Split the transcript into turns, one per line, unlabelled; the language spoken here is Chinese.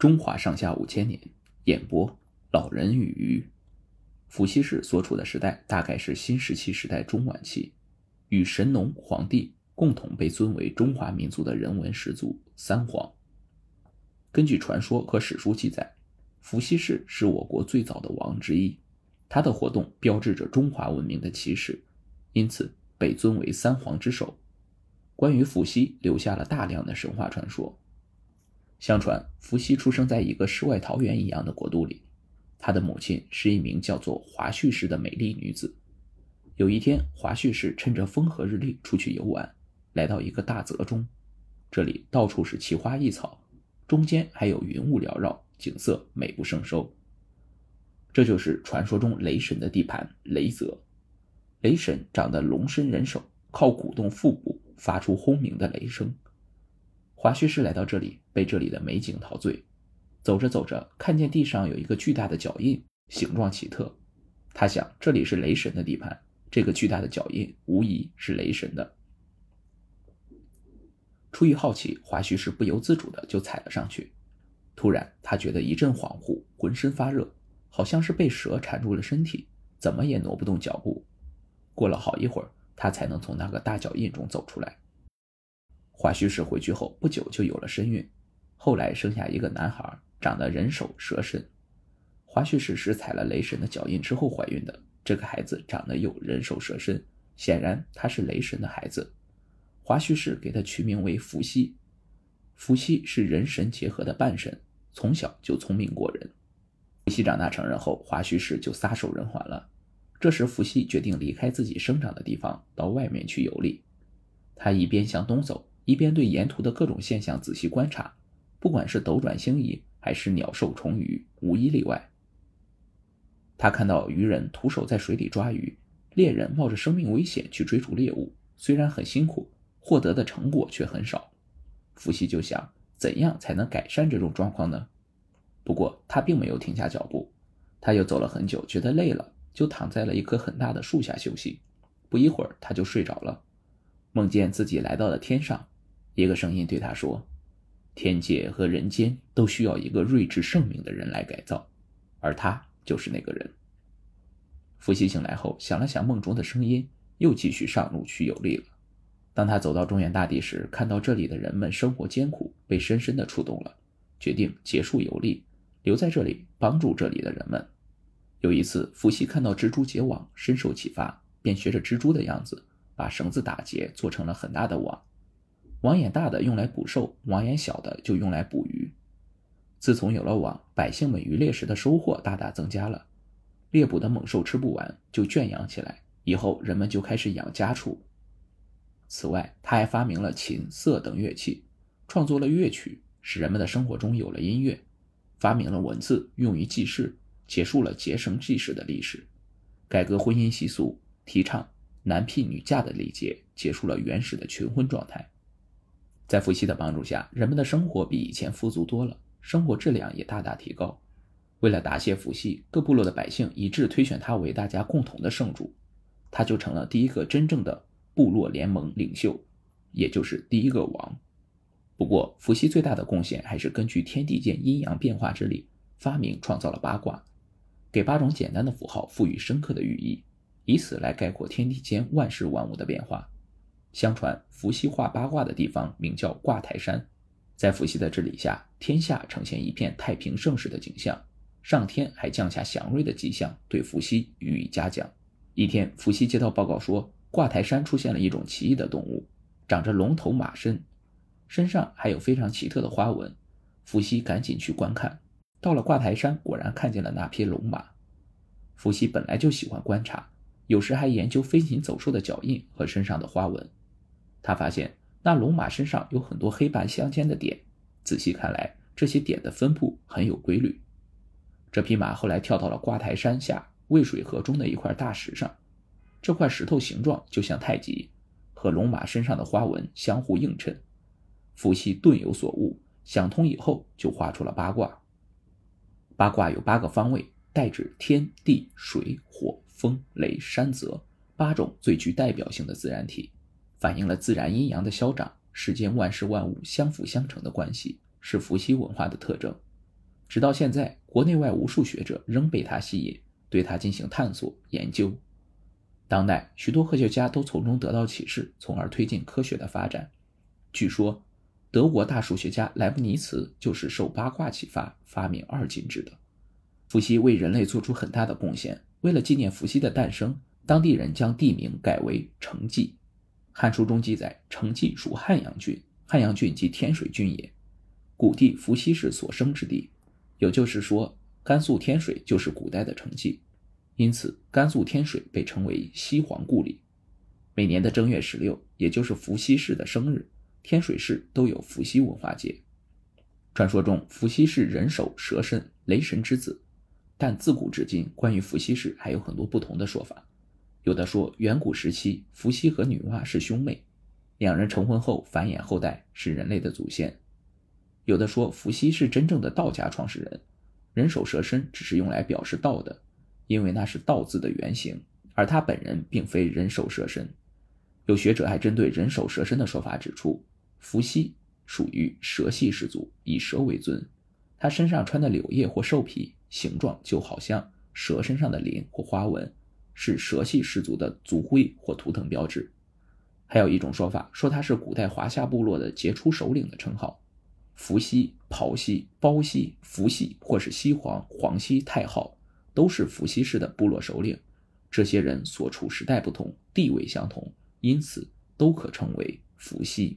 中华上下五千年，演播老人与鱼。伏羲氏所处的时代大概是新石器时代中晚期，与神农、黄帝共同被尊为中华民族的人文始祖三皇。根据传说和史书记载，伏羲氏是我国最早的王之一，他的活动标志着中华文明的起始，因此被尊为三皇之首。关于伏羲，留下了大量的神话传说。相传，伏羲出生在一个世外桃源一样的国度里，他的母亲是一名叫做华胥氏的美丽女子。有一天，华胥氏趁着风和日丽出去游玩，来到一个大泽中，这里到处是奇花异草，中间还有云雾缭绕，景色美不胜收。这就是传说中雷神的地盘——雷泽。雷神长得龙身人首，靠鼓动腹部发出轰鸣的雷声。华胥氏来到这里，被这里的美景陶醉。走着走着，看见地上有一个巨大的脚印，形状奇特。他想，这里是雷神的地盘，这个巨大的脚印无疑是雷神的。出于好奇，华胥氏不由自主的就踩了上去。突然，他觉得一阵恍惚，浑身发热，好像是被蛇缠住了身体，怎么也挪不动脚步。过了好一会儿，他才能从那个大脚印中走出来。华胥氏回去后不久就有了身孕，后来生下一个男孩，长得人首蛇身。华胥氏是踩了雷神的脚印之后怀孕的，这个孩子长得又人首蛇身，显然他是雷神的孩子。华胥氏给他取名为伏羲。伏羲是人神结合的半神，从小就聪明过人。伏羲长大成人后，华胥氏就撒手人寰了。这时，伏羲决定离开自己生长的地方，到外面去游历。他一边向东走。一边对沿途的各种现象仔细观察，不管是斗转星移还是鸟兽虫鱼，无一例外。他看到渔人徒手在水里抓鱼，猎人冒着生命危险去追逐猎物，虽然很辛苦，获得的成果却很少。伏羲就想，怎样才能改善这种状况呢？不过他并没有停下脚步，他又走了很久，觉得累了，就躺在了一棵很大的树下休息。不一会儿，他就睡着了，梦见自己来到了天上。一个声音对他说：“天界和人间都需要一个睿智圣明的人来改造，而他就是那个人。”伏羲醒来后，想了想梦中的声音，又继续上路去游历了。当他走到中原大地时，看到这里的人们生活艰苦，被深深的触动了，决定结束游历，留在这里帮助这里的人们。有一次，伏羲看到蜘蛛结网，深受启发，便学着蜘蛛的样子，把绳子打结，做成了很大的网。网眼大的用来捕兽，网眼小的就用来捕鱼。自从有了网，百姓们渔猎时的收获大大增加了。猎捕的猛兽吃不完，就圈养起来。以后人们就开始养家畜。此外，他还发明了琴瑟等乐器，创作了乐曲，使人们的生活中有了音乐。发明了文字，用于记事，结束了结绳记事的历史。改革婚姻习俗，提倡男聘女嫁的礼节，结束了原始的群婚状态。在伏羲的帮助下，人们的生活比以前富足多了，生活质量也大大提高。为了答谢伏羲，各部落的百姓一致推选他为大家共同的圣主，他就成了第一个真正的部落联盟领袖，也就是第一个王。不过，伏羲最大的贡献还是根据天地间阴阳变化之理，发明创造了八卦，给八种简单的符号赋予深刻的寓意，以此来概括天地间万事万物的变化。相传，伏羲画八卦的地方名叫卦台山。在伏羲的治理下，天下呈现一片太平盛世的景象。上天还降下祥瑞的迹象，对伏羲予以嘉奖。一天，伏羲接到报告说，卦台山出现了一种奇异的动物，长着龙头马身，身上还有非常奇特的花纹。伏羲赶紧去观看，到了卦台山，果然看见了那匹龙马。伏羲本来就喜欢观察，有时还研究飞禽走兽的脚印和身上的花纹。他发现那龙马身上有很多黑白相间的点，仔细看来，这些点的分布很有规律。这匹马后来跳到了瓜台山下渭水河中的一块大石上，这块石头形状就像太极，和龙马身上的花纹相互映衬。伏羲顿有所悟，想通以后就画出了八卦。八卦有八个方位，代指天地水火风雷山泽八种最具代表性的自然体。反映了自然阴阳的消长，世间万事万物相辅相成的关系，是伏羲文化的特征。直到现在，国内外无数学者仍被它吸引，对它进行探索研究。当代许多科学家都从中得到启示，从而推进科学的发展。据说，德国大数学家莱布尼茨就是受八卦启发发明二进制的。伏羲为人类做出很大的贡献。为了纪念伏羲的诞生，当地人将地名改为成纪。《汉书》中记载，成纪属汉阳郡，汉阳郡即天水郡也，古地伏羲氏所生之地。也就是说，甘肃天水就是古代的成纪，因此甘肃天水被称为西皇故里。每年的正月十六，也就是伏羲氏的生日，天水市都有伏羲文化节。传说中，伏羲是人首蛇身，雷神之子。但自古至今，关于伏羲氏还有很多不同的说法。有的说，远古时期伏羲和女娲是兄妹，两人成婚后繁衍后代，是人类的祖先。有的说，伏羲是真正的道家创始人，人首蛇身只是用来表示道的，因为那是道字的原型，而他本人并非人首蛇身。有学者还针对人首蛇身的说法指出，伏羲属于蛇系氏族，以蛇为尊，他身上穿的柳叶或兽皮。形状就好像蛇身上的鳞或花纹，是蛇系氏族的族徽或图腾标志。还有一种说法说他是古代华夏部落的杰出首领的称号。伏羲、庖羲、包羲、伏羲或是羲皇、黄羲、太昊，都是伏羲氏的部落首领。这些人所处时代不同，地位相同，因此都可称为伏羲。